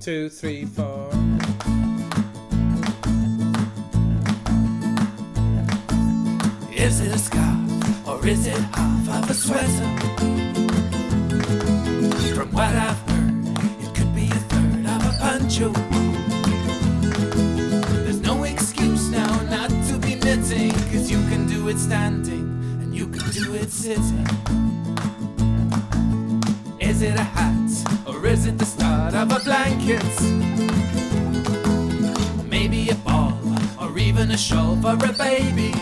two, three, four. Is it a scarf or is it half of a sweater? From what I've heard, it could be a third of a poncho. There's no excuse now not to be knitting, cause you can do it standing and you can do it sitting. Is it a hat or is it the start of a blanket? Maybe a ball or even a shawl for a baby.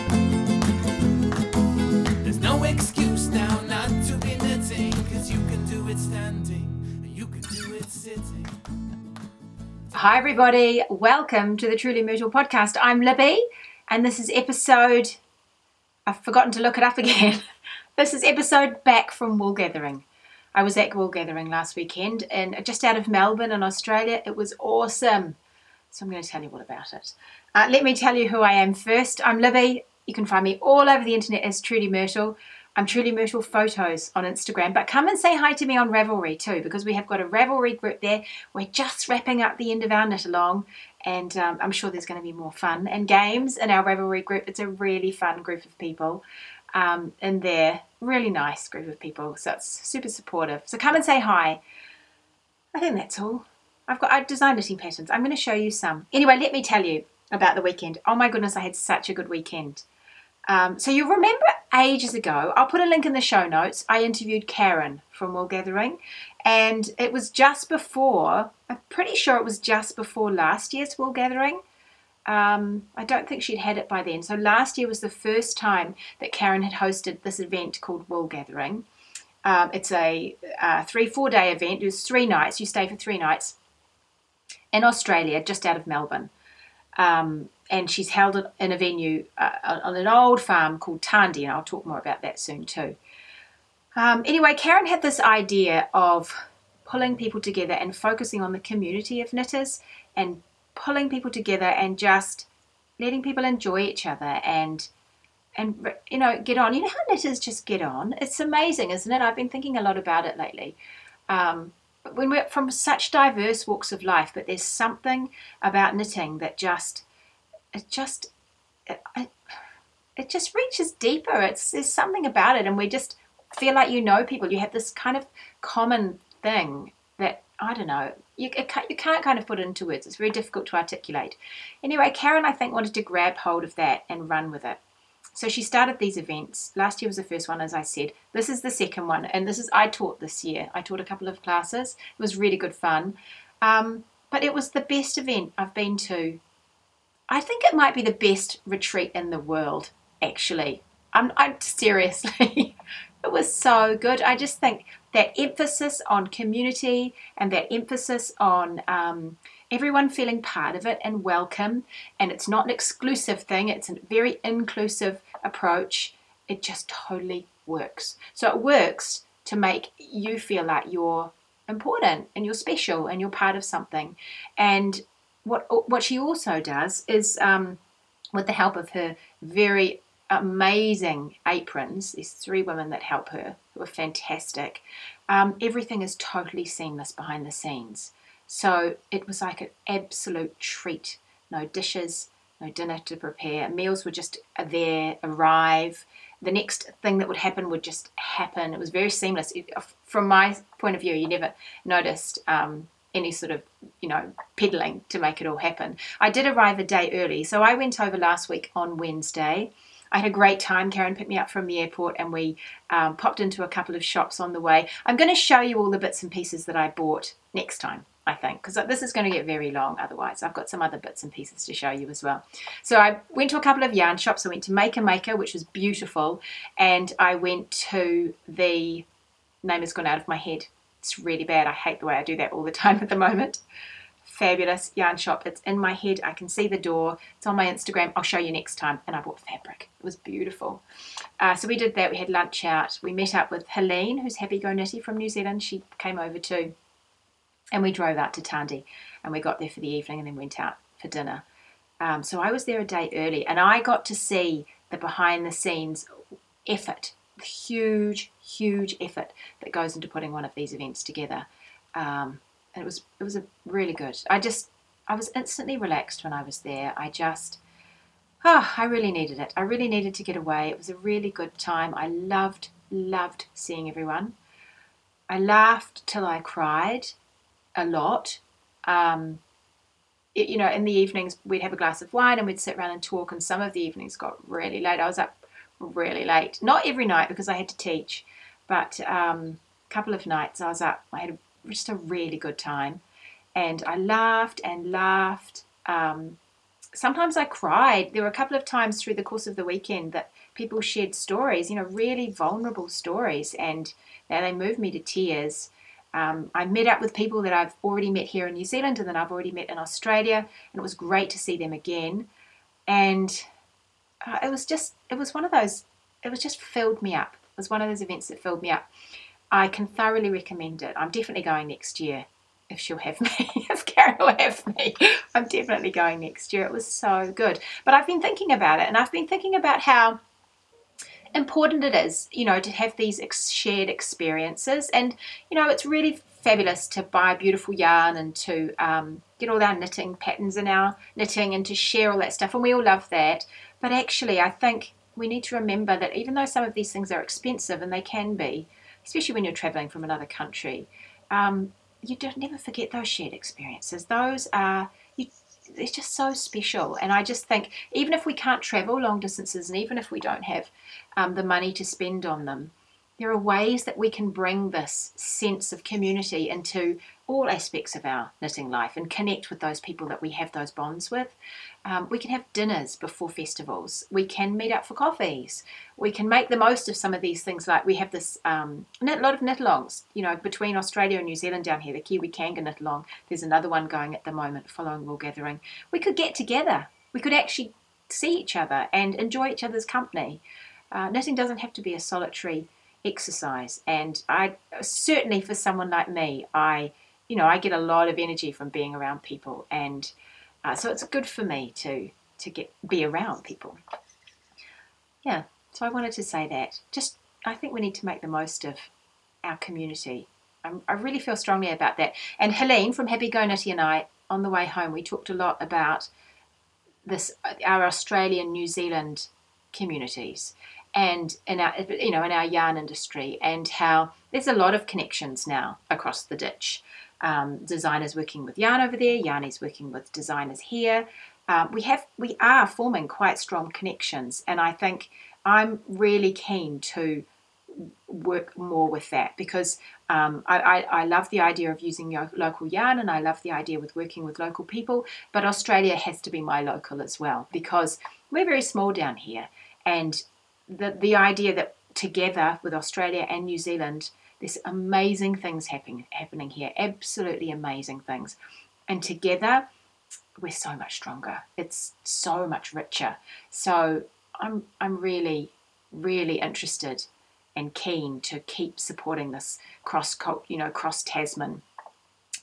There's no excuse now not to be knitting, cause you can do it standing and you can do it sitting. Hi, everybody. Welcome to the Trudy Myrtle podcast. I'm Libby, and this is episode. I've forgotten to look it up again. this is episode back from wool gathering. I was at wool gathering last weekend and just out of Melbourne in Australia. It was awesome. So I'm going to tell you all about it. Uh, let me tell you who I am first. I'm Libby. You can find me all over the internet as Trudy Myrtle. I'm Trudy Myrtle Photos on Instagram, but come and say hi to me on Ravelry too, because we have got a Ravelry group there. We're just wrapping up the end of our knit along, and um, I'm sure there's going to be more fun and games in our Ravelry group. It's a really fun group of people um, in there, really nice group of people, so it's super supportive. So come and say hi. I think that's all. I've got I've designed knitting patterns. I'm going to show you some. Anyway, let me tell you about the weekend. Oh my goodness, I had such a good weekend. Um, so you remember ages ago, I'll put a link in the show notes. I interviewed Karen from Wool Gathering, and it was just before. I'm pretty sure it was just before last year's Wool Gathering. Um, I don't think she'd had it by then. So last year was the first time that Karen had hosted this event called Wool Gathering. Um, it's a, uh three, four day event. It was three nights. You stay for three nights in Australia, just out of Melbourne. Um, and she's held it in a venue uh, on an old farm called Tarndie, and I'll talk more about that soon too. Um, anyway, Karen had this idea of pulling people together and focusing on the community of knitters and pulling people together and just letting people enjoy each other and and you know get on. You know how knitters just get on. It's amazing, isn't it? I've been thinking a lot about it lately. Um, when we're from such diverse walks of life, but there's something about knitting that just it just it, it, just reaches deeper. It's there's something about it, and we just feel like you know people. You have this kind of common thing that I don't know. You, can't, you can't kind of put it into words. It's very difficult to articulate. Anyway, Karen, I think, wanted to grab hold of that and run with it. So she started these events. Last year was the first one, as I said. This is the second one, and this is I taught this year. I taught a couple of classes. It was really good fun, um, but it was the best event I've been to. I think it might be the best retreat in the world. Actually, I'm, I'm seriously. it was so good. I just think that emphasis on community and that emphasis on um, everyone feeling part of it and welcome. And it's not an exclusive thing, it's a very inclusive approach. It just totally works. So it works to make you feel like you're important and you're special and you're part of something. And what what she also does is, um, with the help of her very amazing aprons, these three women that help her, who are fantastic. Um, everything is totally seamless behind the scenes. So it was like an absolute treat. No dishes, no dinner to prepare. Meals were just there, arrive. The next thing that would happen would just happen. It was very seamless. From my point of view, you never noticed um, any sort of, you know, peddling to make it all happen. I did arrive a day early. So I went over last week on Wednesday. I had a great time. Karen picked me up from the airport and we um, popped into a couple of shops on the way. I'm going to show you all the bits and pieces that I bought next time. I think, because this is going to get very long otherwise. I've got some other bits and pieces to show you as well. So I went to a couple of yarn shops. I went to Maker Maker, which was beautiful, and I went to the name has gone out of my head. It's really bad. I hate the way I do that all the time at the moment. Fabulous yarn shop. It's in my head. I can see the door. It's on my Instagram. I'll show you next time. And I bought fabric. It was beautiful. Uh, so we did that. We had lunch out. We met up with Helene, who's Happy Go Knitty from New Zealand. She came over too and we drove out to Tarndie and we got there for the evening and then went out for dinner. Um, so I was there a day early and I got to see the behind the scenes effort, huge, huge effort that goes into putting one of these events together. Um, and it was it was a really good. I just I was instantly relaxed when I was there. I just oh, I really needed it. I really needed to get away. It was a really good time. I loved loved seeing everyone. I laughed till I cried a lot. Um, it, you know, in the evenings we'd have a glass of wine and we'd sit around and talk. And some of the evenings got really late. I was up really late. Not every night because I had to teach, but um, a couple of nights I was up. I had a, just a really good time, and I laughed and laughed. Um, sometimes I cried. There were a couple of times through the course of the weekend that people shared stories, you know, really vulnerable stories, and now they moved me to tears. Um, I met up with people that I've already met here in New Zealand and that I've already met in Australia, and it was great to see them again. And uh, it was just, it was one of those, it was just filled me up. It was one of those events that filled me up. I can thoroughly recommend it. I'm definitely going next year if she'll have me, if Karen will have me. I'm definitely going next year. It was so good. But I've been thinking about it and I've been thinking about how important it is, you know, to have these ex- shared experiences. And, you know, it's really fabulous to buy beautiful yarn and to um, get all our knitting patterns in our knitting and to share all that stuff. And we all love that. But actually, I think we need to remember that even though some of these things are expensive, and they can be, especially when you're traveling from another country, um, you don't never forget those shared experiences. Those are you, it's just so special. And I just think even if we can't travel long distances, and even if we don't have um, the money to spend on them, there are ways that we can bring this sense of community into all aspects of our knitting life and connect with those people that we have those bonds with. Um, we can have dinners before festivals. We can meet up for coffees. We can make the most of some of these things. Like we have this um, a lot of knit-alongs, you know, between Australia and New Zealand down here. The Kiwi Kanga knit-along. There's another one going at the moment following Wool Gathering. We could get together. We could actually see each other and enjoy each other's company. Uh, knitting doesn't have to be a solitary exercise, and I certainly for someone like me, I you know, I get a lot of energy from being around people, and uh, so it's good for me to to get be around people. Yeah, so I wanted to say that. Just I think we need to make the most of our community. I'm, i really feel strongly about that. And Helene from Happy Go Knitty and I, on the way home, we talked a lot about this our Australian New Zealand communities and in our you know in our yarn industry and how there's a lot of connections now across the ditch um, designers working with yarn over there, yarnies working with designers here. Um, we have we are forming quite strong connections, and I think I'm really keen to work more with that because um, I, I, I, love the idea of using local yarn and I love the idea with working with local people, but Australia has to be my local as well because we're very small down here, and the the idea that together with Australia and New Zealand there's amazing things happening happening here, absolutely amazing things. And together, we're so much stronger. It's so much richer. So I'm I'm really really interested and keen to keep supporting this cross you know cross Tasman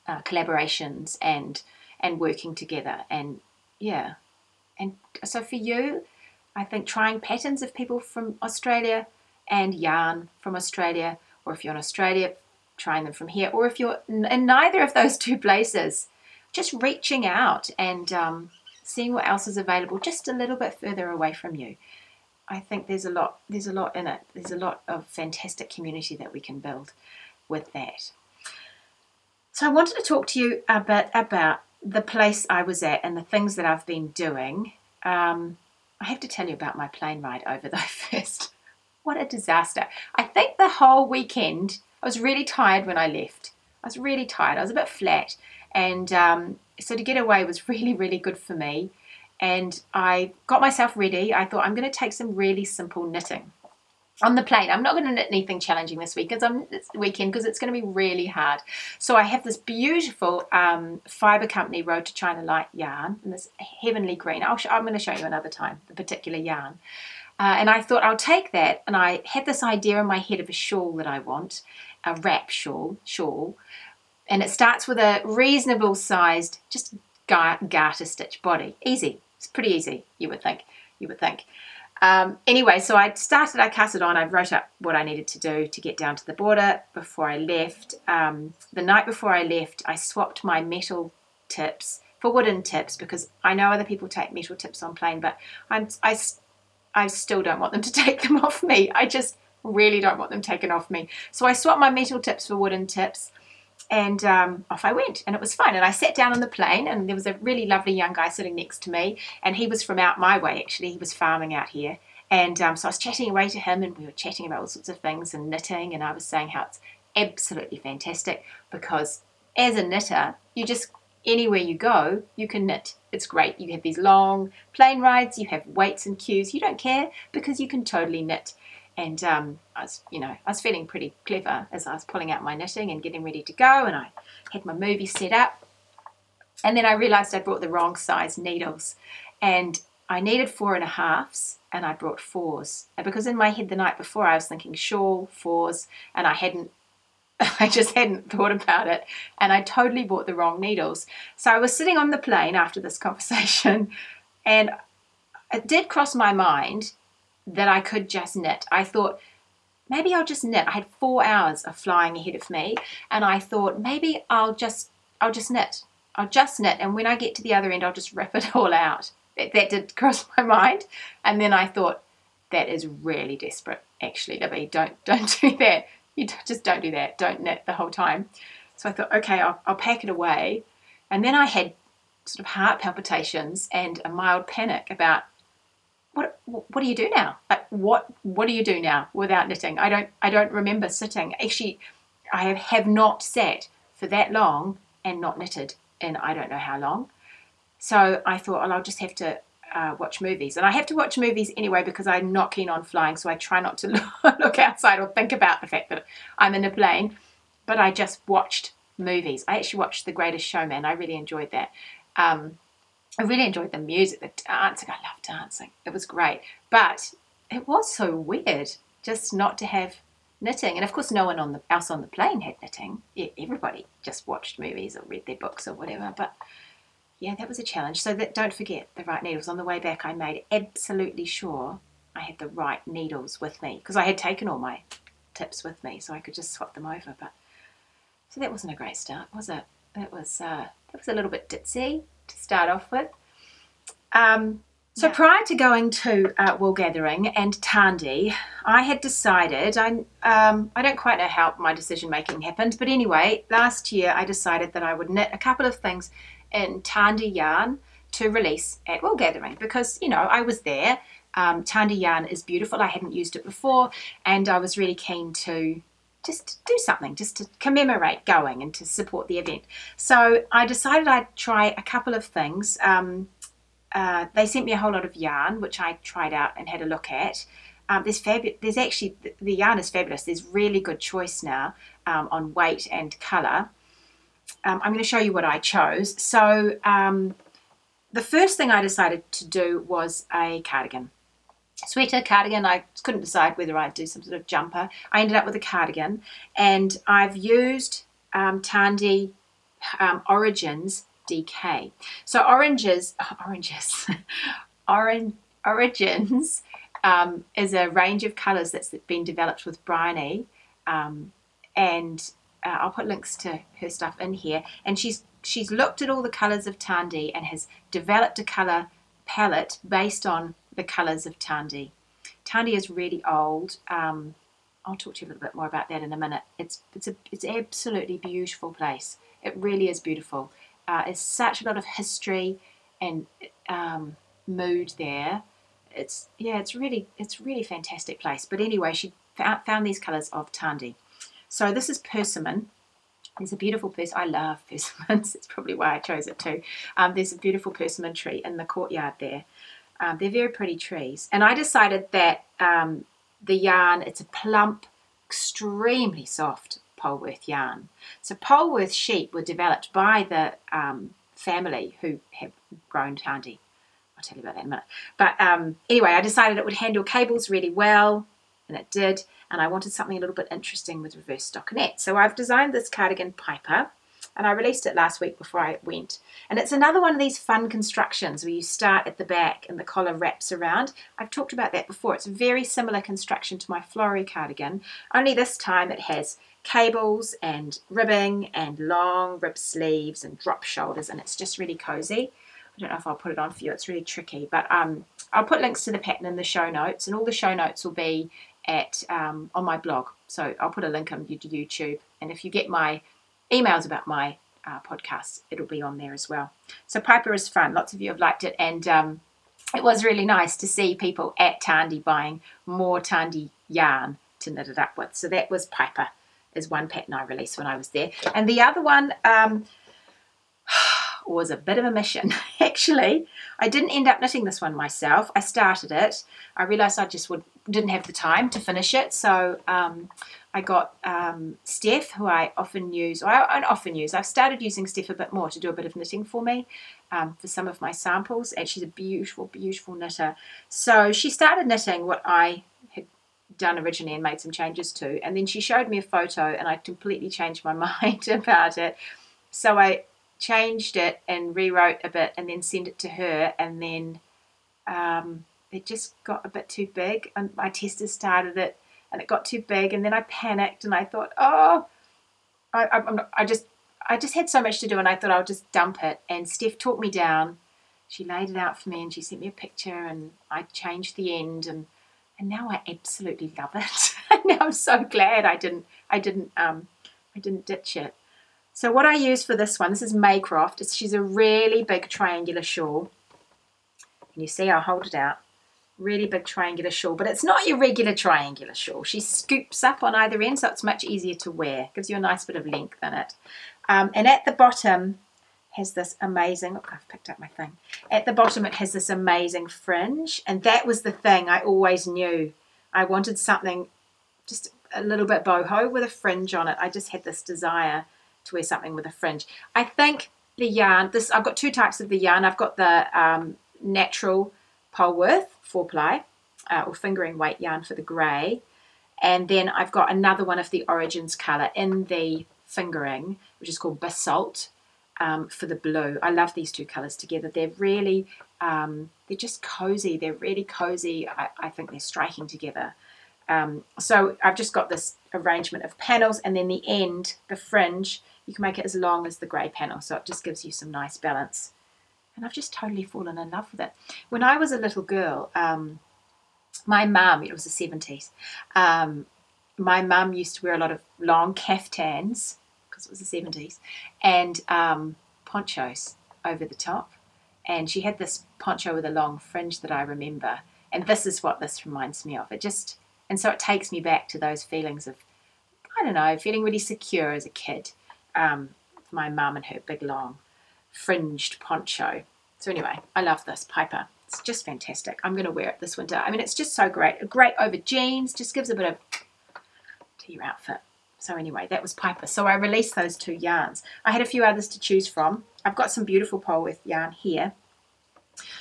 uh, collaborations and and working together and yeah and so for you I think trying patterns of people from Australia and yarn from Australia or if you're in Australia, trying them from here, or if you're in neither of those two places, just reaching out and um, seeing what else is available just a little bit further away from you. I think there's a lot there's a lot in it. There's a lot of fantastic community that we can build with that. So I wanted to talk to you a bit about the place I was at and the things that I've been doing. Um, I have to tell you about my plane ride over though first. What a disaster. I think the whole weekend, I was really tired when I left. I was really tired. I was a bit flat. And um, so to get away was really, really good for me. And I got myself ready. I thought I'm going to take some really simple knitting on the plane. I'm not going to knit anything challenging this week because I'm this weekend because it's going to be really hard. So I have this beautiful um, Fibre Company Road to China Light yarn and this heavenly green. i am going to show you another time the particular yarn. Uh, and I thought I'll take that. And I had this idea in my head of a shawl that I want, a wrap shawl, shawl. And it starts with a reasonable sized, just garter stitch body. Easy. It's pretty easy, you would think. You would think. Um, anyway, so I started, I cast it on, I wrote up what I needed to do to get down to the border before I left. Um, the night before I left, I swapped my metal tips for wooden tips because I know other people take metal tips on plane, but I'm, I, I still don't want them to take them off me. I just really don't want them taken off me. So I swapped my metal tips for wooden tips and um, off I went, and it was fun. And I sat down on the plane, and there was a really lovely young guy sitting next to me, and he was from out my way actually. He was farming out here, and um, so I was chatting away to him, and we were chatting about all sorts of things and knitting, and I was saying how it's absolutely fantastic because as a knitter, you just anywhere you go, you can knit. It's great. You have these long plane rides, you have waits and queues. You don't care because you can totally knit. And um, I was, you know, I was feeling pretty clever as I was pulling out my knitting and getting ready to go. And I had my movie set up. And then I realized I brought the wrong size needles. And I needed four and a halves and I brought fours. And because in my head the night before I was thinking shawl, fours, and I hadn't I just hadn't thought about it and I totally bought the wrong needles. So I was sitting on the plane after this conversation and it did cross my mind that I could just knit. I thought, maybe I'll just knit. I had four hours of flying ahead of me, and I thought maybe I'll just I'll just knit. I'll just knit, and when I get to the other end, I'll just rip it all out. That, that did cross my mind, and then I thought that is really desperate. Actually, Libby, don't don't do that. You just don't do that. Don't knit the whole time. So I thought, okay, I'll, I'll pack it away, and then I had sort of heart palpitations and a mild panic about what what do you do now? Like what what do you do now without knitting? I don't I don't remember sitting. Actually, I have, have not sat for that long and not knitted in I don't know how long. So I thought, well, I'll just have to uh, watch movies, and I have to watch movies anyway because I'm not keen on flying. So I try not to look outside or think about the fact that I'm in a plane. But I just watched movies. I actually watched The Greatest Showman. I really enjoyed that. Um, I really enjoyed the music, the dancing. I love dancing. It was great. But it was so weird just not to have knitting. And of course, no one on the, else on the plane had knitting. Everybody just watched movies or read their books or whatever. But yeah, that was a challenge. So that don't forget the right needles. On the way back, I made absolutely sure I had the right needles with me because I had taken all my tips with me, so I could just swap them over. But so that wasn't a great start, was it? That was uh, that was a little bit ditzy to start off with. Um, so yeah. prior to going to uh, wool gathering and Tarndie, I had decided I um, I don't quite know how my decision making happened, but anyway, last year I decided that I would knit a couple of things in Tarndie yarn to release at wool gathering because you know I was there. Um, Tarndie yarn is beautiful. I hadn't used it before, and I was really keen to just do something, just to commemorate going and to support the event. So I decided I'd try a couple of things. Um, uh, they sent me a whole lot of yarn, which I tried out and had a look at. Um, there's There's actually the yarn is fabulous. There's really good choice now um, on weight and colour. Um, I'm going to show you what I chose. So um, the first thing I decided to do was a cardigan sweater, cardigan. I couldn't decide whether I'd do some sort of jumper. I ended up with a cardigan, and I've used um, Tarndie um, Origins DK. So oranges, oranges, orange origins um, is a range of colours that's been developed with Bryony, um, and uh, I'll put links to her stuff in here. And she's she's looked at all the colours of Tarndie and has developed a colour palette based on the colours of Tarndie. Tarndie is really old. Um, I'll talk to you a little bit more about that in a minute. It's it's a it's absolutely beautiful place. It really is beautiful. Uh, it's such a lot of history and um, mood there. It's yeah, it's really it's really fantastic place. But anyway, she found, found these colours of Tarndie. So this is persimmon. There's a beautiful persimmon. I love persimmons. It's probably why I chose it too. Um, there's a beautiful persimmon tree in the courtyard there. Um, they're very pretty trees. And I decided that um, the yarn, it's a plump, extremely soft Polworth yarn. So Polworth sheep were developed by the um, family who have grown Tarndie. I'll tell you about that in a minute. But um, anyway, I decided it would handle cables really well, and it did. And I wanted something a little bit interesting with reverse stockinette. So I've designed this cardigan piper. and I released it last week before I went. And it's another one of these fun constructions where you start at the back and the collar wraps around. I've talked about that before. It's a very similar construction to my flory cardigan, only this time it has cables and ribbing and long rib sleeves and drop shoulders, and it's just really cozy. I don't know if I'll put it on for you. It's really tricky, but um, I'll put links to the pattern in the show notes, and all the show notes will be at um, on my blog. So I'll put a link on YouTube, and if you get my emails about my uh, podcast, it'll be on there as well. So Piper is fun. Lots of you have liked it, and um, it was really nice to see people at Tarndie buying more Tarndie yarn to knit it up with. So that was Piper, is one pattern I released when I was there, and the other one. Um, was a bit of a mission. Actually, I didn't end up knitting this one myself. I started it. I realised I just would, didn't have the time to finish it, so um, I got um, Steph, who I often use, I often use. I've started using Steph a bit more to do a bit of knitting for me um, for some of my samples, and she's a beautiful, beautiful knitter. So she started knitting what I had done originally and made some changes to, and then she showed me a photo, and I completely changed my mind about it. So I changed it and rewrote a bit and then sent it to her and then um, it just got a bit too big and my tester started it and it got too big and then I panicked and I thought oh I, I, I just I just had so much to do and I thought I'll just dump it and Steph talked me down she laid it out for me and she sent me a picture and I changed the end and and now I absolutely love it. And now I'm so glad I didn't I didn't um I didn't ditch it. So what I use for this one, this is Maycroft. It's, she's a really big triangular shawl. You see, I'll hold it out. Really big triangular shawl, but it's not your regular triangular shawl. She scoops up on either end, so it's much easier to wear. Gives you a nice bit of length in it. Um, and at the bottom has this amazing, look, I've picked up my thing. At the bottom it has this amazing fringe. And that was the thing I always knew. I wanted something just a little bit boho with a fringe on it. I just had this desire to wear something with a fringe. I think the yarn, this I've got two types of the yarn. I've got the um, natural Polworth four ply uh, or fingering weight yarn for the grey, and then I've got another one of the Origins colour in the fingering, which is called Basalt um, for the blue. I love these two colours together. They're really, um, they're just cozy. They're really cozy. I, I think they're striking together. Um, so I've just got this arrangement of panels, and then the end, the fringe, you can make it as long as the grey panel, so it just gives you some nice balance. And I've just totally fallen in love with it. When I was a little girl, um, my mum, it was the 70s, um, my mum used to wear a lot of long caftans, because it was the 70s, and um, ponchos over the top. And she had this poncho with a long fringe that I remember. And this is what this reminds me of. It just, and so it takes me back to those feelings of, I don't know, feeling really secure as a kid um, my mum and her big long fringed poncho. So anyway, I love this Piper. It's just fantastic. I'm going to wear it this winter. I mean, it's just so great. Great over jeans. Just gives a bit of to your outfit. So anyway, that was Piper. So I released those two yarns. I had a few others to choose from. I've got some beautiful Polworth yarn here.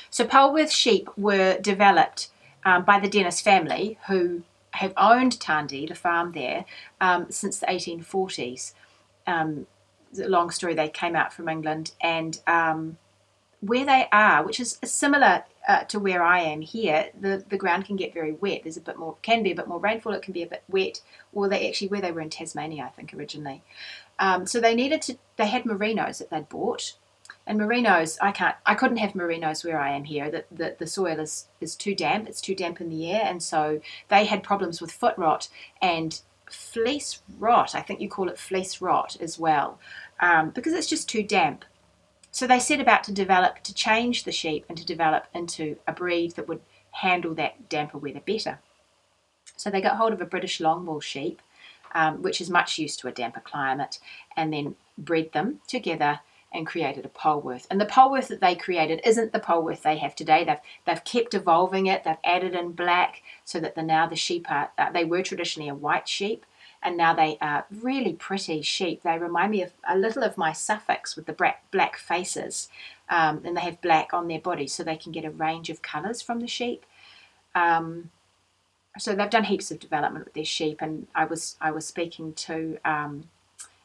So Polworth sheep were developed um, by the Dennis family, who have owned Tarndie, the farm there, um, since the 1840s um, long story. They came out from England, and um, where they are, which is similar uh, to where I am here, the, the ground can get very wet. There's a bit more, can be a bit more rainfall. It can be a bit wet. Or they actually where they were in Tasmania, I think originally. Um, so they needed to. They had merinos that they'd bought, and merinos. I can't. I couldn't have merinos where I am here. That the, the soil is is too damp. It's too damp in the air, and so they had problems with foot rot and fleece rot. I think you call it fleece rot as well, um, because it's just too damp. So they set about to develop, to change the sheep and to develop into a breed that would handle that damper weather better. So they got hold of a British longwool sheep, um, which is much used to a damper climate, and then bred them together and created a Polworth. And the Polworth that they created isn't the Polworth they have today. They've they've kept evolving it. They've added in black so that the now the sheep are uh, they were traditionally a white sheep, and now they are really pretty sheep. They remind me of a little of my Suffolks with the black black faces, um, and they have black on their body, so they can get a range of colours from the sheep. Um, so they've done heaps of development with their sheep, and I was I was speaking to um,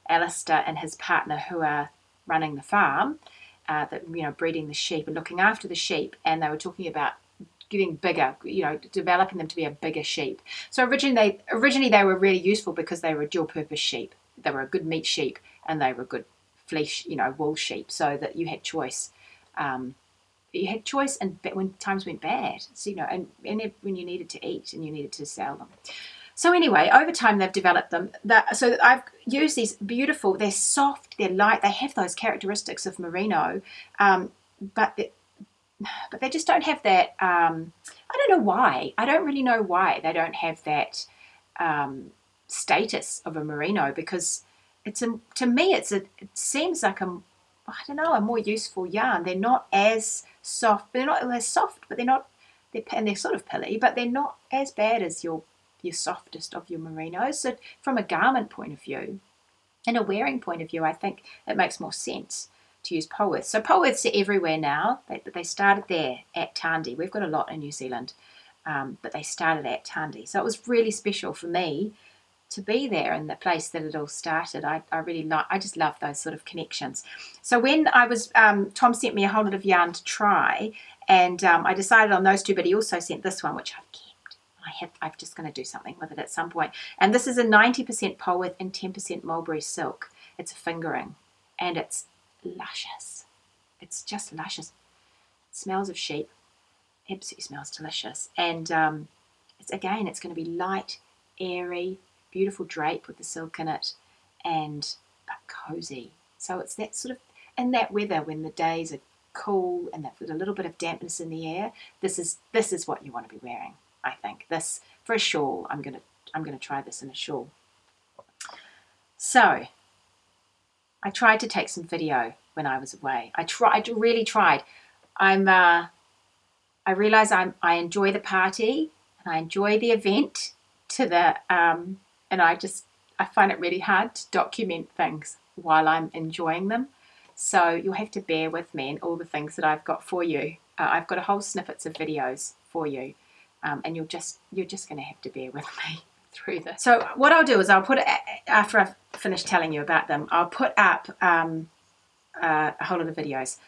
Alistair and his partner who are running the farm, uh, that you know breeding the sheep and looking after the sheep, and they were talking about getting bigger, you know, developing them to be a bigger sheep. So originally they originally they were really useful because they were a dual purpose sheep. They were a good meat sheep and they were good flesh, you know, wool sheep, so that you had choice. Um, you had choice, and when times went bad, so you know, and, and when you needed to eat and you needed to sell them. So anyway, over time they've developed them. That so I've used these beautiful. They're soft. They're light. They have those characteristics of merino, um, but but they just don't have that. Um, I don't know why. I don't really know why they don't have that um, status of a merino because it's a, to me it's a it seems like a I don't know a more useful yarn. They're not as soft. They're not as soft, but they're not. They're, and they're sort of pilly, but they're not as bad as your your softest of your merinos. So from a garment point of view, and a wearing point of view, I think it makes more sense to use Polworth. So Polworths are everywhere now, but they, started there at Tarndie. We've got a lot in New Zealand, um, but they started at Tarndie. So it was really special for me to be there in the place that it all started. I, I really like, I just love those sort of connections. So when I was, um, Tom sent me a whole lot of yarn to try, and um, I decided on those two, but he also sent this one, which kept. I have, I'm just going to do something with it at some point. And this is a 90% Polworth and 10% mulberry silk. It's a fingering, and it's luscious. It's just luscious. It smells of sheep. Absolutely smells delicious. And um, it's again, it's going to be light, airy, beautiful drape with the silk in it, and but cozy. So it's that sort of in that weather when the days are cool and with a little bit of dampness in the air. This is this is what you want to be wearing. I think this for a shawl. I'm gonna I'm gonna try this in a shawl. So I tried to take some video when I was away. I tried, really tried. I'm, uh, I realize I'm, I enjoy the party and I enjoy the event to the, um, and I just, I find it really hard to document things while I'm enjoying them. So you'll have to bear with me and all the things that I've got for you. Uh, I've got a whole snippets of videos for you, um, and you'll just you're just going to have to bear with me through this. So what I'll do is I'll put after I've finished telling you about them. I'll put up um, uh, a whole lot of videos.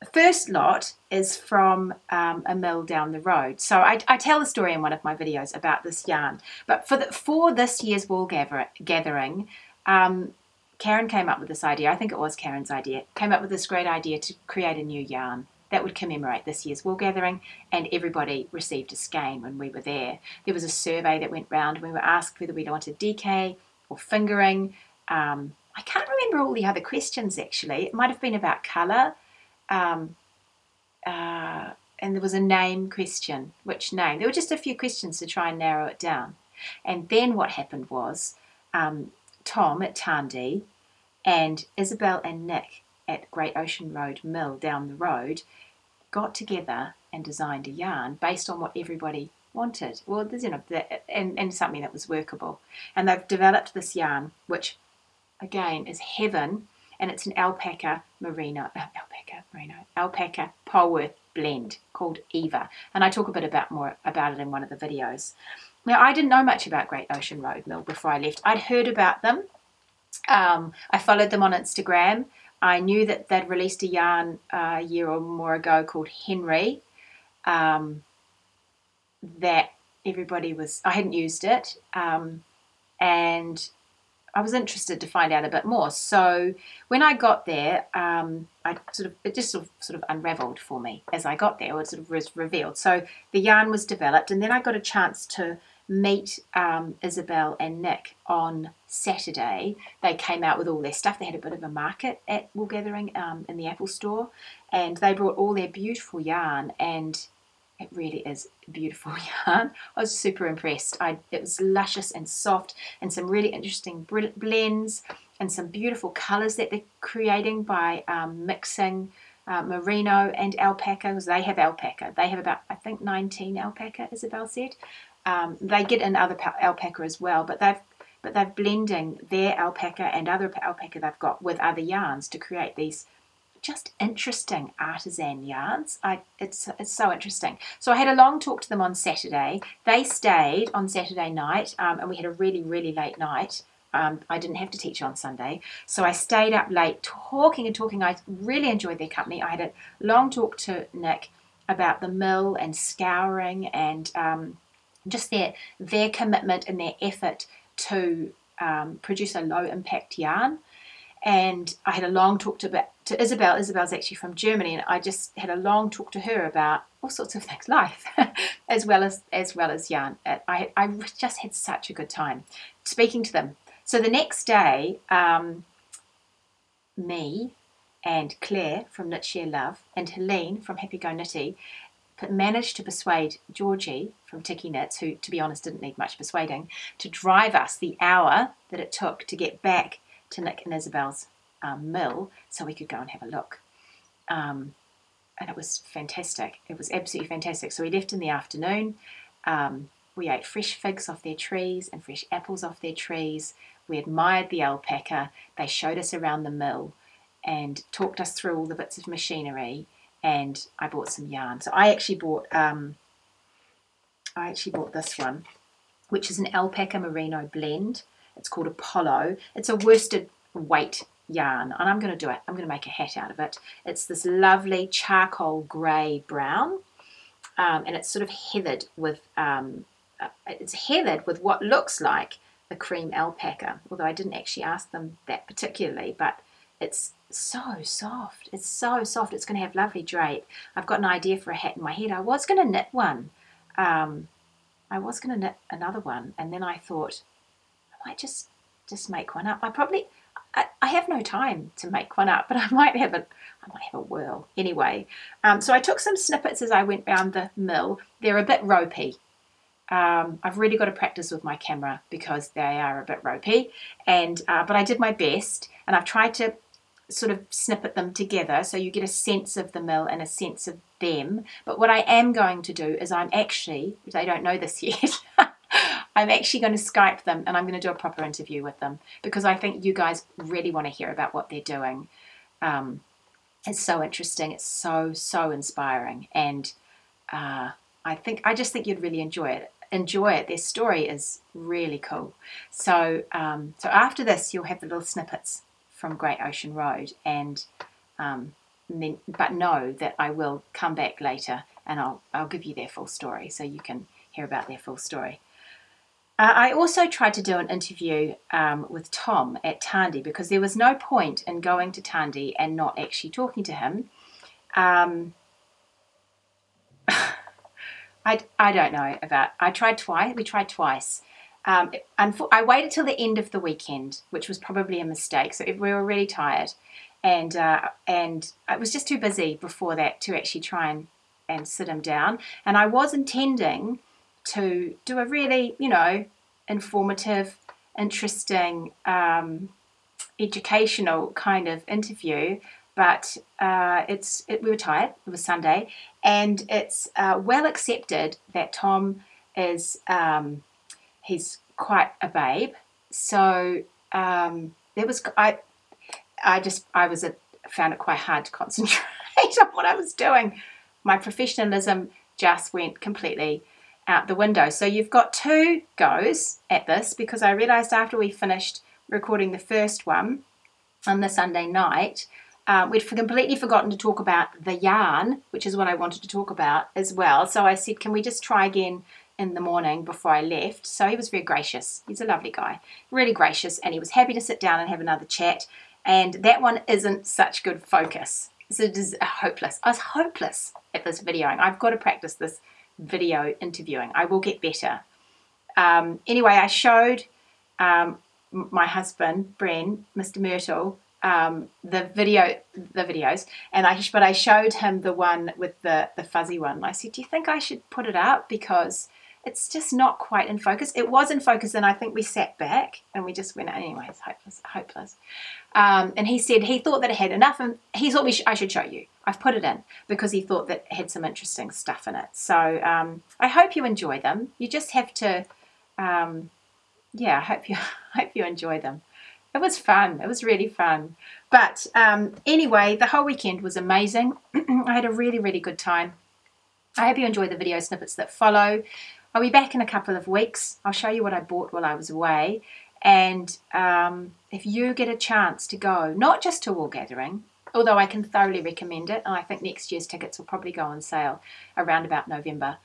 The first lot is from um, a mill down the road. So I, I, tell the story in one of my videos about this yarn. But for the, for this year's wool gather, gathering, um, Karen came up with this idea. I think it was Karen's idea. Came up with this great idea to create a new yarn that would commemorate this year's wool gathering, and everybody received a skein when we were there. There was a survey that went round, and we were asked whether we wanted DK or fingering. Um, I can't remember all the other questions actually. It might have been about colour. Um, uh, and there was a name question. Which name? There were just a few questions to try and narrow it down. And then what happened was um, Tom at Tarndie and Isabel and Nick at Great Ocean Road Mill down the road got together and designed a yarn based on what everybody wanted. Well, there's you know, and, and something that was workable. And they've developed this yarn, which again is heaven, and it's an alpaca merino, uh, alpaca merino, alpaca Polworth blend called Eva. And I talk a bit about more about it in one of the videos. Now, I didn't know much about Great Ocean Road Mill before I left. I'd heard about them. Um, I followed them on Instagram I knew that they'd released a yarn uh, a year or more ago called Henry. Um, that everybody was, I hadn't used it, um, and I was interested to find out a bit more. So when I got there, um, I sort of it just sort of, sort of unravelled for me as I got there. It sort of was revealed. So the yarn was developed, and then I got a chance to meet um, Isabel and Nick on Saturday. They came out with all their stuff. They had a bit of a market at Wool Gathering um, in the Apple Store, and they brought all their beautiful yarn. And it really is beautiful yarn. I was super impressed. I, it was luscious and soft, and some really interesting blends, and some beautiful colours that they're creating by um, mixing. Uh, merino and alpaca because they have alpaca. They have about, I think, 19 alpaca, Isabel said. Um, they get in other alpaca as well, but they've but they're blending their alpaca and other alpaca they've got with other yarns to create these just interesting artisan yarns. I it's it's so interesting. So I had a long talk to them on Saturday. They stayed on Saturday night, um, and we had a really really late night. um, I didn't have to teach on Sunday. So I stayed up late talking and talking. I really enjoyed their company. I had a long talk to Nick about the mill and scouring and um, just their their commitment and their effort to um, produce a low impact yarn. And I had a long talk to, to Isabel. Isabel's actually from Germany, and I just had a long talk to her about all sorts of things, life, as well as as well as yarn. I I just had such a good time speaking to them. So the next day, um, me and Claire from Knit Share Love and Helene from Happy Go Knitty managed to persuade Georgie from Tiki Knits, who, to be honest, didn't need much persuading, to drive us the hour that it took to get back to Nick and Isabel's um, mill so we could go and have a look. Um, and it was fantastic. It was absolutely fantastic. So we left in the afternoon. Um, we ate fresh figs off their trees and fresh apples off their trees. We admired the alpaca. They showed us around the mill and talked us through all the bits of machinery. And I bought some yarn. So I actually bought um, I actually bought this one, which is an alpaca merino blend. It's called Apollo. It's a worsted weight yarn, and I'm going to do it. I'm going to make a hat out of it. It's this lovely charcoal grey brown, um, and it's sort of heathered with um, uh, it's heathered with what looks like a cream alpaca. Although I didn't actually ask them that particularly, but it's so soft. It's so soft. It's going to have lovely drape. I've got an idea for a hat in my head. I was going to knit one. Um, I was going to knit another one, and then I thought I might just just make one up. I probably I, I have no time to make one up, but I might have a I might have a whirl anyway. Um, so I took some snippets as I went round the mill. They're a bit ropey. Um, I've really got to practice with my camera because they are a bit ropey, and uh, but I did my best, and I've tried to sort of snippet them together so you get a sense of the mill and a sense of them. But what I am going to do is I'm actually, they don't know this yet, I'm actually going to Skype them and I'm going to do a proper interview with them because I think you guys really want to hear about what they're doing. Um, it's so interesting. It's so, so inspiring. And uh, I think, I just think you'd really enjoy it. Enjoy it. Their story is really cool. So, um, so after this, you'll have the little snippets from Great Ocean Road, and um, but know that I will come back later and I'll I'll give you their full story so you can hear about their full story. Uh, I also tried to do an interview um, with Tom at Tarndie because there was no point in going to Tarndie and not actually talking to him. Um, I, I don't know about. I tried twice. We tried twice, um, I waited till the end of the weekend, which was probably a mistake. So we were really tired, and uh, and I was just too busy before that to actually try and and sit him down. And I was intending to do a really, you know, informative, interesting, um, educational kind of interview. But uh, it's it, we were tired. It was Sunday, and it's uh, well accepted that Tom is. Um, he's quite a babe. So um, there was I I just I was a, found it quite hard to concentrate on what I was doing. My professionalism just went completely out the window. So you've got two goes at this because I realized after we finished recording the first one on the Sunday night, uh, we'd completely forgotten to talk about the yarn, which is what I wanted to talk about as well. So I said, can we just try again in the morning before I left. So he was very gracious. He's a lovely guy, really gracious, and he was happy to sit down and have another chat. And that one isn't such good focus. So it is hopeless. I was hopeless at this videoing. I've got to practice this video interviewing. I will get better. Um, anyway, I showed um, my husband, Bren, Mr. Myrtle, um, the video, the videos, and I but I showed him the one with the the fuzzy one. I said, "Do you think I should put it up because it's just not quite in focus. It was in focus, and I think we sat back and we just went, anyway, it's hopeless, hopeless. Um, and he said he thought that it had enough, and he thought we sh- I should show you. I've put it in because he thought that it had some interesting stuff in it. So um, I hope you enjoy them. You just have to, um, yeah, I hope you hope you enjoy them. It was fun. It was really fun. But um, anyway, the whole weekend was amazing. I had a really, really good time. I hope you enjoy the video snippets that follow. I'll be back in a couple of weeks. I'll show you what I bought while I was away. And um, if you get a chance to go, not just to Wool Gathering, although I can thoroughly recommend it, and I think next year's tickets will probably go on sale around about November.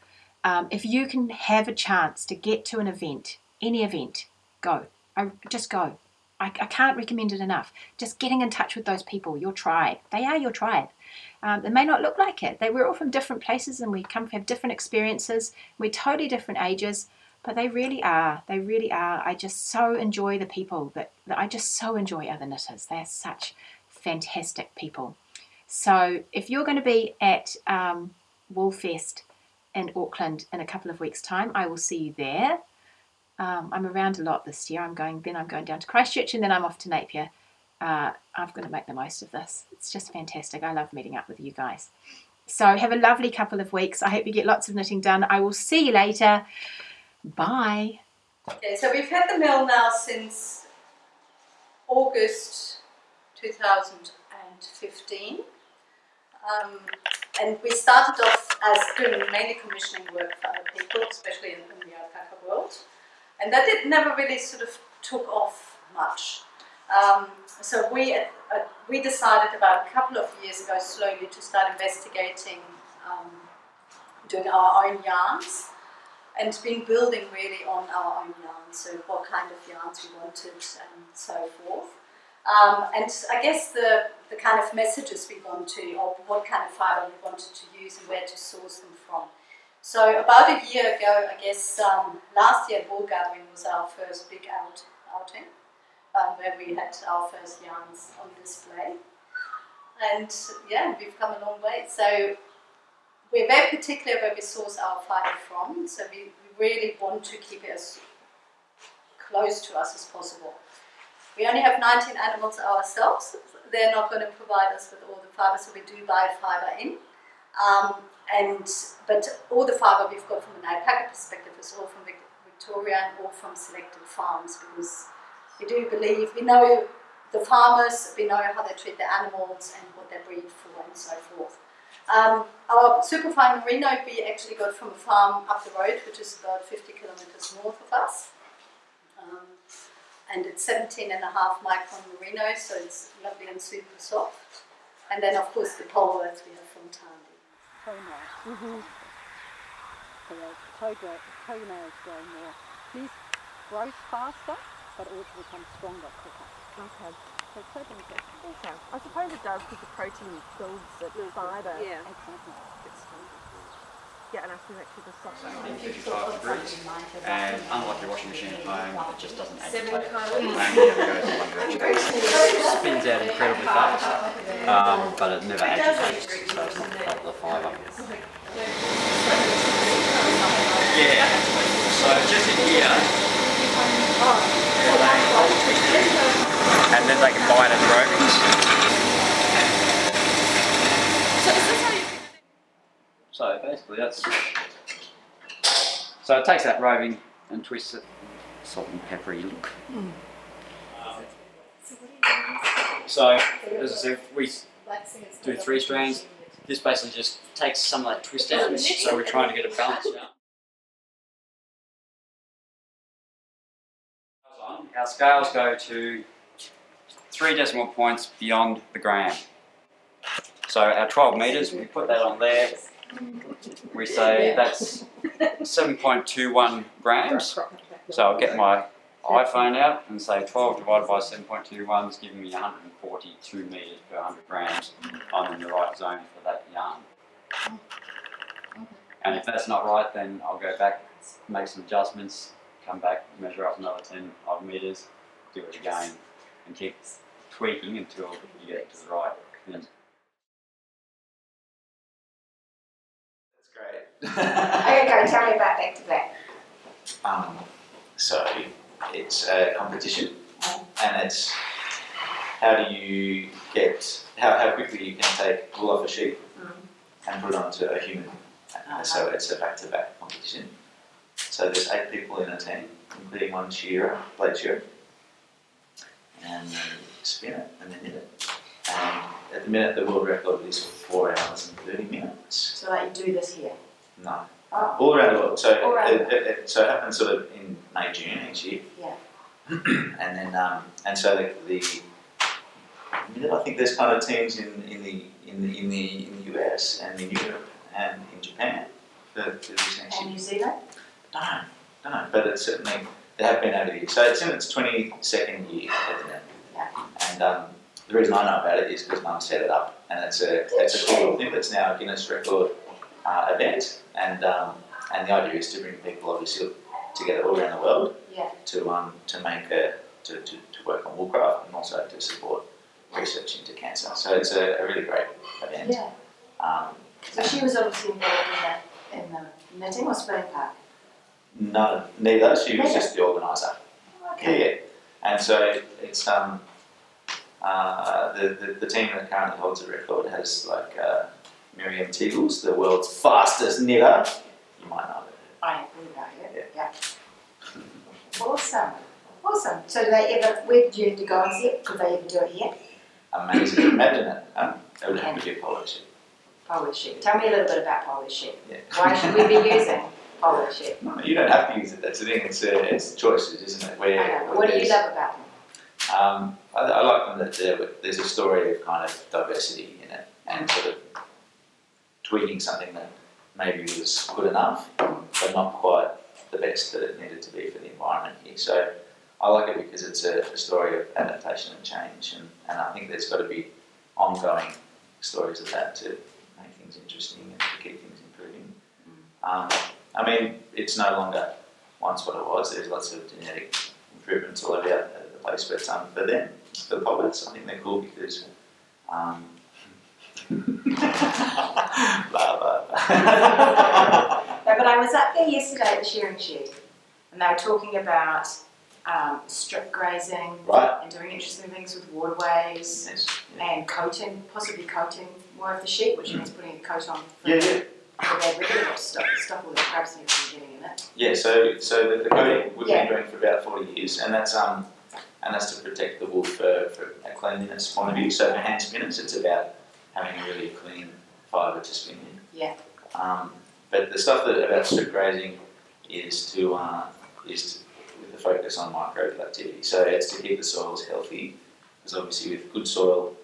Um, if you can have a chance to get to an event, any event, go. I, just go. I, I can't recommend it enough. Just getting in touch with those people, your tribe. They are your tribe. Um, they may not look like it. They we're all from different places and we come have different experiences. We're totally different ages, but they really are. They really are. I just so enjoy the people that, that I just so enjoy other knitters. They are such fantastic people. So if you're going to be at um, Woolfest in Auckland in a couple of weeks' time, I will see you there. Um, I'm around a lot this year. I'm going then I'm going down to Christchurch and then I'm off to Napier. Uh, I'm going to make the most of this. It's just fantastic. I love meeting up with you guys. So have a lovely couple of weeks. I hope you get lots of knitting done. I will see you later. Bye. Okay, so we've had the mill now since August 2015. Um, and we started off as doing mainly commissioning work for other people, especially in, in the alpaca world. And that did never really sort of took off much. Um, so we, uh, uh, we decided about a couple of years ago slowly to start investigating um, doing our own yarns and been building really on our own yarns, so what kind of yarns we wanted and so forth. Um, and I guess the, the kind of messages we want to, or what kind of fibre we wanted to use and where to source them from. So about a year ago, I guess um, last year Wool Gathering was our first big out, outing, um, where we had our first yarns on display. And yeah, we've come a long way. So we're very particular where we source our fibre from. So we, we really want to keep it as close to us as possible. We only have 19 animals ourselves. They're not going to provide us with all the fibre, so we do buy fibre in. Um, and but all the fibre we've got from an alpaca perspective is all from Victoria and all from selected farms because we do believe we know the farmers, we know how they treat the animals and what they breed for and so forth. Um, our superfine merino we actually got from a farm up the road, which is about 50 kilometers north of us. Um, and it's 17 and a half micron merino, so it's lovely and super soft. And then, of course, the Polworths we have from Tarndie. toenails. Mm-hmm. Toenails grow more. These grow faster, but also become stronger quicker. Okay. So it's so beneficial. Okay. I suppose it does because the protein builds the fibre. Yeah. Exactly. Gets stronger. Yeah, and I think that keeps us softer. 55 degrees, and unlike your washing machine at home, it just doesn't agitate. Seven It only ever goes in one direction. It spins out incredibly fast, um, but it never agitates, so it's not part of the fibre. Yeah, so just in here, and then they can buy it as rovings. So basically, that's so it takes that roving and twists it, salt and peppery look. So as I said, we do three strands. This basically just takes some of that twist out. So we're trying to get a balance out. Our scales go to three decimal points beyond the gram. So our 12 meters, we put that on there. We say that's 7.21 grams. So I'll get my iPhone out and say 12 divided by 7.21 is giving me 142 meters per 100 grams. I'm in the right zone for that yarn. And if that's not right, then I'll go back, make some adjustments, come back, measure up another 10 odd meters, do it again, and keep tweaking until you get to the right thing. That's great. Okay, go. Tell me about Back to Back. um, so it's a competition, and it's how do you get how, how quickly you can take wool off a sheep and put it onto a human. Uh, So it's a back-to-back competition. So there's eight people in a team, including one shearer, blade shearer, and they spin it and then hit it. And at the minute, the world record is four hours and thirty minutes. So like you do this here. No, Oh. all around the world. So around it, it, it, so it happens sort of in May, June each year. Yeah. and then um, and so the, the I, I think there's kind of teams in, in the in the in the in the US and in Europe and in Japan for, for this next And year. New Zealand? No, no, but it's certainly there have been over the years. So it's in its twenty second year at the minute. Yeah. And um, the reason I know about it is because Mum set it up, and it's a it's a cool little thing that's now a Guinness record uh, event, and um, and the idea is to bring people obviously together all around the world Yeah. to um to make a to, to, to work on woolcraft and also to support research into cancer. So it's a, a really great event. Yeah. Um, So she was obviously involved in the, in the knitting or spinning part? No, neither. She was just the organizer. Yeah, yeah. And so it's um, uh, the, the the team that currently holds the record has like uh, Miriam Tegels, the world's fastest knitter. You might know her. I agree about it. Yeah. Awesome. Awesome. So do they ever, where did you have to go and see it? Could they ever do it here? Amazing. Imagine it. Um, it would have to be a Polworth. Polworth sheep. Tell me a little bit about Polworth sheep. Yeah. Why should we be using Polworth you don't have to use it. That's the thing. It's uh, it's choices, isn't it? Where, I know, but where what do you love about them? Um, I, I like them that there, there's a story of kind of diversity in it and sort of tweaking something that maybe was good enough, but not quite the best that it needed to be for the environment here. So I like it because it's a, a story of adaptation and change, and, and I think there's got to be ongoing stories of that to make things interesting and to keep things improving. Um, I mean, it's no longer once what it was. There's lots of genetic improvements all over the place, but um, for them, for the Polworths, I think they're cool because. Um, blah, blah, blah. No, but I was up there yesterday at the shearing shed, and they were talking about um, strip grazing right? and doing interesting things with waterways Yes. Yeah. and coating, possibly coating more of the sheep, which means putting a coat on for, Yeah, yeah. for their regular stop, stop all the crabs and everything getting in it. Yeah, so so the, the coating we've Yeah. been doing for about forty years, and that's um and that's to protect the wool for, for a cleanliness point of view. So for hand spinners, it's about having a really clean fibre to spin in. Yeah. Um, but the stuff that about strip grazing is to uh, is to, with the focus on microbial activity. So it's to keep the soils healthy, because obviously with good soil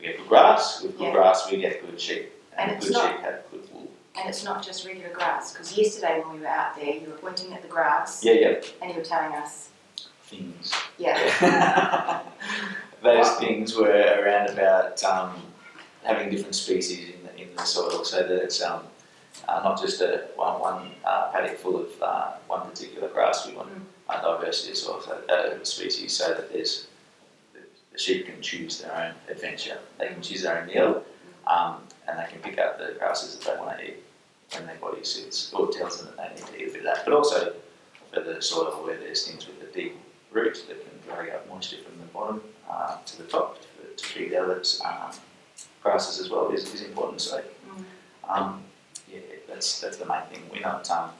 we have good grass. With good Yeah. grass we get good sheep, And and, it's good not- sheep have good wool. And it's not just regular grass, because yesterday when we were out there, you were pointing at the grass Yeah, yeah. and you were telling us, Things. yeah, Those things were around about um, having different species in the, in the soil, so that it's um, uh, not just a one, one uh, paddock full of uh, one particular grass. We want a diversity of so, uh, species, so that there's the, the sheep can choose their own adventure. They can choose their own meal, um, and they can pick out the grasses that they want to eat when their body suits or tells them that they need to eat a bit of that. But also for the soil where there's things with the deep roots that can carry up moisture from the bottom uh, to the top to, to feed others. Um, grasses as well is, is important. So, um, yeah, that's that's the main thing. We're not um,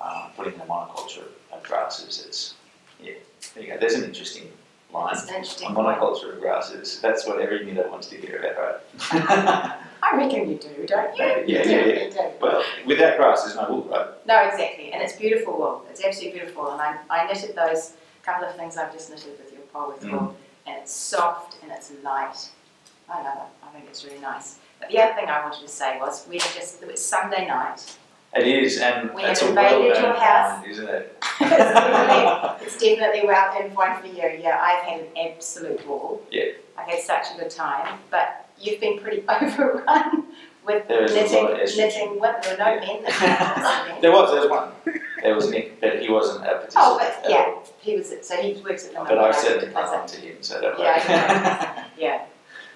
uh, putting in a monoculture of grasses. It's yeah. There you go. There's an interesting line. it's an A interesting monoculture of grasses. That's what every knitter wants to hear about, right? I reckon you do, don't you? Yeah, you yeah, do, yeah. you do. well, without grass, there's no wool, right? No, exactly, and it's beautiful wool. It's absolutely beautiful, and I, I knitted those couple of things I've just knitted with your Polworth wool, mm. and it's soft and it's light. I love it. I think it's really nice. But the other thing I wanted to say was we had just it was Sunday night. It is, and We it's have a invaded well-known your house. isn't it? it's, definitely, it's definitely well in one for you. Yeah, I've had an absolute ball. Yeah. I've had such a good time, but you've been pretty overrun with There is a knitting, lot of estrogen. knitting women. There were no men that There was, there was one. There was Nick, but he wasn't a participant. Oh, but at yeah, all. he was. So he works at the But I certainly right? can't him, so don't Yeah, worry. Yeah,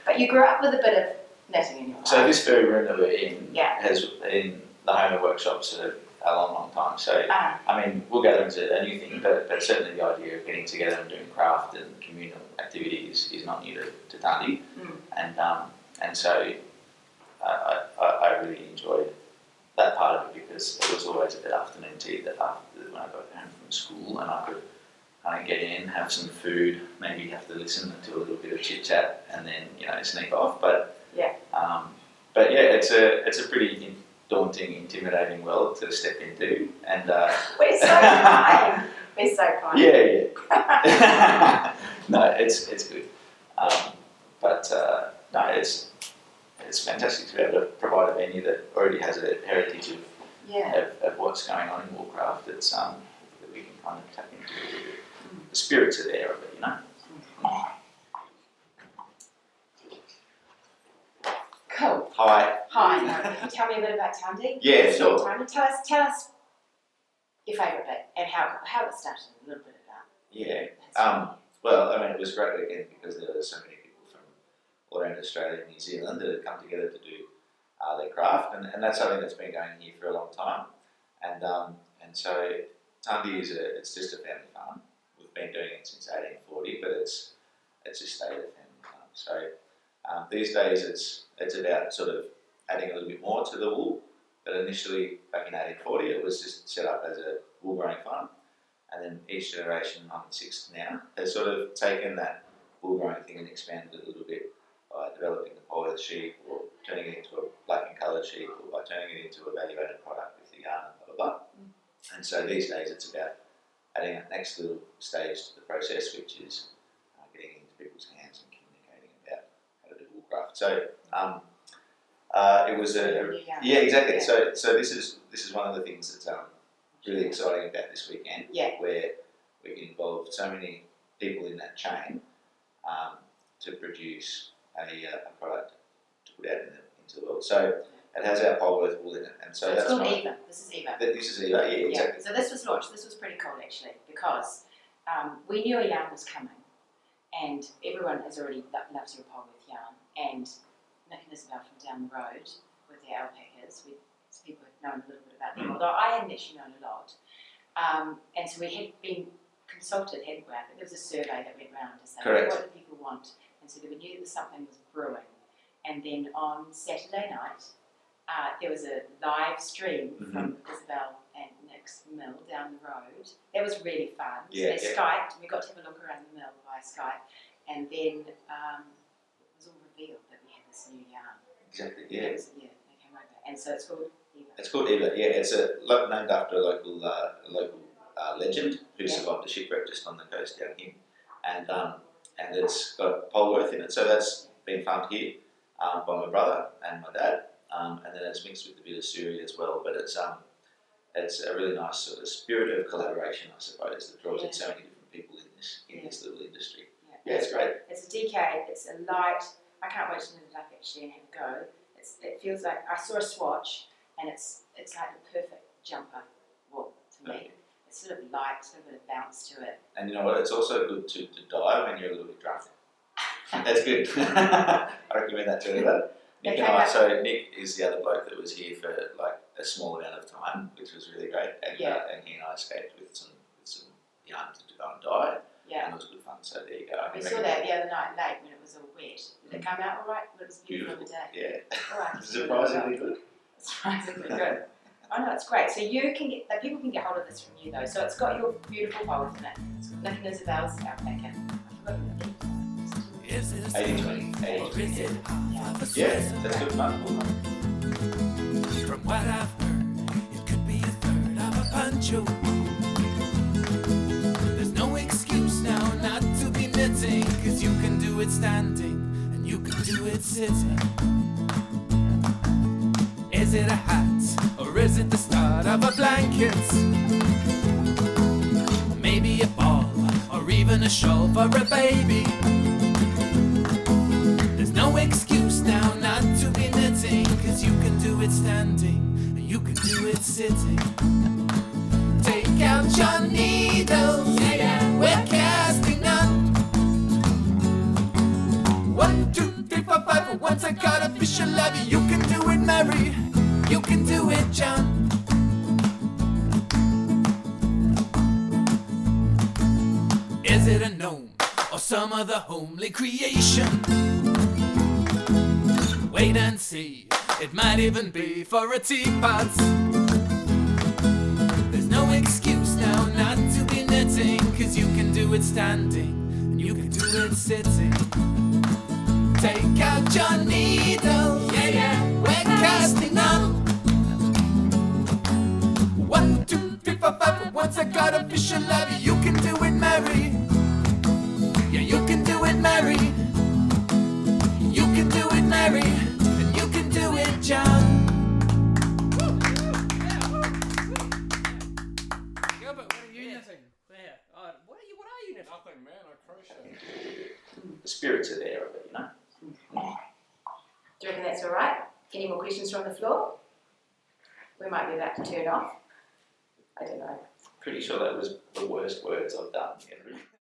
but you grew up with a bit of knitting in your life. so this very room that we're in Yeah. has been the home of workshops for a long, long time. So Ah, I mean, we'll gather into a new thing, but, but certainly the idea of getting together and doing craft and communal activities is not new to, to Tarndie. Mm. And, um, and so I, I, I really enjoyed that part of it because it was always a bit afternoon tea that after, when I got home from school and I could kind of get in, have some food, maybe have to listen to a little bit of chit chat and then, you know, sneak off. But Yeah. um, but yeah, it's a, it's a pretty daunting, intimidating world to step into. And uh, we're so kind. We're so kind. Yeah, yeah. no, it's it's good, um, but uh, no, it's it's fantastic to be able to provide a venue that already has a heritage of, Yeah. of, of what's going on in woolcraft. It's um, that we can kind of tap into. The spirits are there of it, you know. Cool. Hi. Hi. now, Can you tell me a bit about Tarndie? Yeah, sure. Tanya, tell us, tell us your favourite bit and how how it started. A little bit about. Yeah. Um, well, I mean, it was great again because there were so many people from all around Australia and New Zealand that had come together to do uh, their craft, and, and that's something that's been going here for a long time. And um, and so Tarndie is a it's just a family farm. We've been doing it since 1840, but it's it's just stayed a family farm. So um, these days it's it's about sort of adding a little bit more to the wool. But initially, back in 1840, it was just set up as a wool growing farm and then each generation, I'm the sixth now, has sort of taken that wool growing thing and expanded it a little bit by developing the Polworth sheep or turning it into a black and coloured sheep or by turning it into a value added product with the yarn and blah blah blah. And so these days it's about adding that next little stage to the process, which is uh, getting into people's hands and communicating about how to do woolcraft. So um, uh, it was a, a yeah, exactly. So, so this is this is one of the things that's um, really exciting about this weekend. Yeah. Where we can involve so many people in that chain um, to produce a, uh, a product to put out in the, into the world. So it has our Polworth wool in it, and so So it's that's called. Eva. This is Eva. This is Eva, yeah, Yeah. exactly. So this was launched. This was pretty cool actually because um, we knew a yarn was coming, and everyone has already lo- loves your Polworth yarn. And And Isabel from down the road with their alpacas, we people have known a little bit about them, although I hadn't actually known a lot. Um, and so we had been consulted, hadn't we? I think there was a survey that went round to say Correct. what do people want, and so we knew that something was brewing. And then on Saturday night, uh, there was a live stream Mhm. from Isabel and Nick's mill down the road. That was really fun. Yeah, so they yeah. Skyped, we got to have a look around the mill by Skype, and then um, it was all revealed that we had this new yarn. Exactly, yeah. was- yeah, came over. And so it's called Eva. It's called Eva, yeah. It's a named after a local uh, a local uh, legend who Yeah. survived a shipwreck just on the coast down here, and um, and it's got Polworth in it. So that's been farmed here um, by my brother and my dad, um, and then it's mixed with a bit of Suri as well. But it's um, it's a really nice sort of spirit of collaboration, I suppose, that draws Yeah. in so many different people in this in Yeah. this little industry. Yeah, Yeah, it's great. It's a DK, it's a light, I can't wait to knit it up actually and have a go. It's, it feels like, I saw a swatch and it's it's like the perfect jumper wool to me. It's sort of light, it's got a bit of bounce to it. And you know what? It's also good to, to dye when you're a little bit drunk. That's good. I recommend that to everyone. Nick Okay, and I, so Nick is the other bloke that was here for like a small amount of time, which was really great. And, Yeah. uh, and he and I escaped with some with some yarn to go and dye, Yeah. and it was good fun. So there you go. I We saw that the other night late when it was all wet. Did it come out all right? It was beautiful, Beautiful. the day. Yeah, All right. surprisingly good. Surprisingly good. Oh no, it's great. So you can get, that people can get hold of this from you though. So it's got your beautiful bowl in it. It's got Nick and Isabel's alpaca. I forgot the name. Is it a 80 20, 80 or 20. is it a Yeah, story? that's good fun. From what I've heard, it could be a third of a poncho. It standing and you can do it sitting. Is it a hat or is it the start of a blanket? Maybe a ball or even a shawl for a baby. There's no excuse now not to be knitting, cause you can do it standing and you can do it sitting. A teapot. There's no excuse now not to be knitting, cause you can do it standing and you can do it sitting. Take out your needle, ever.